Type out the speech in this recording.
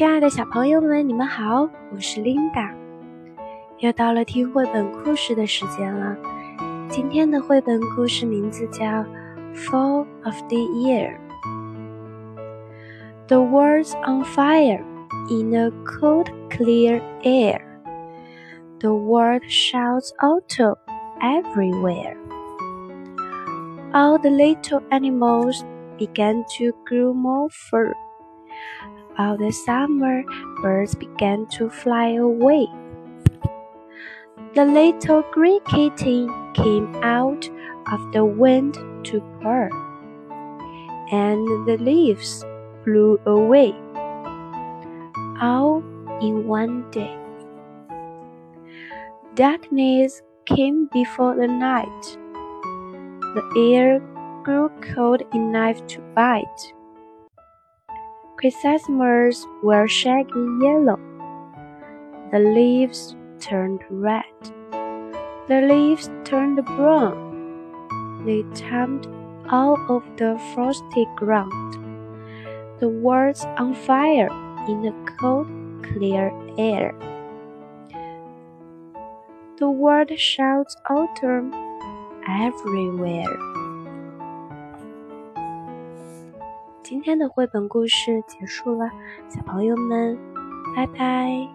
亲爱的小朋友们，你们好，我是 Linda。又到了听绘本故事的时间了。今天的绘本故事名字叫《Fall of the Year》。The world's on fire in a cold, clear air. The world shouts autumn everywhere. All the little animals began to grow more fur. All the summer birds began to fly away. The little green kitten came out of the wind to purr, and the leaves blew away, all in one day. Darkness came before the night. The air grew cold enough to bite. Chrysanthemums were shaggy yellow. The leaves turned red. The leaves turned brown. They tumbed all of the frosty ground. The world's on fire in the cold, clear air. The world shouts autumn everywhere. 今天的绘本故事结束了，小朋友们，拜拜。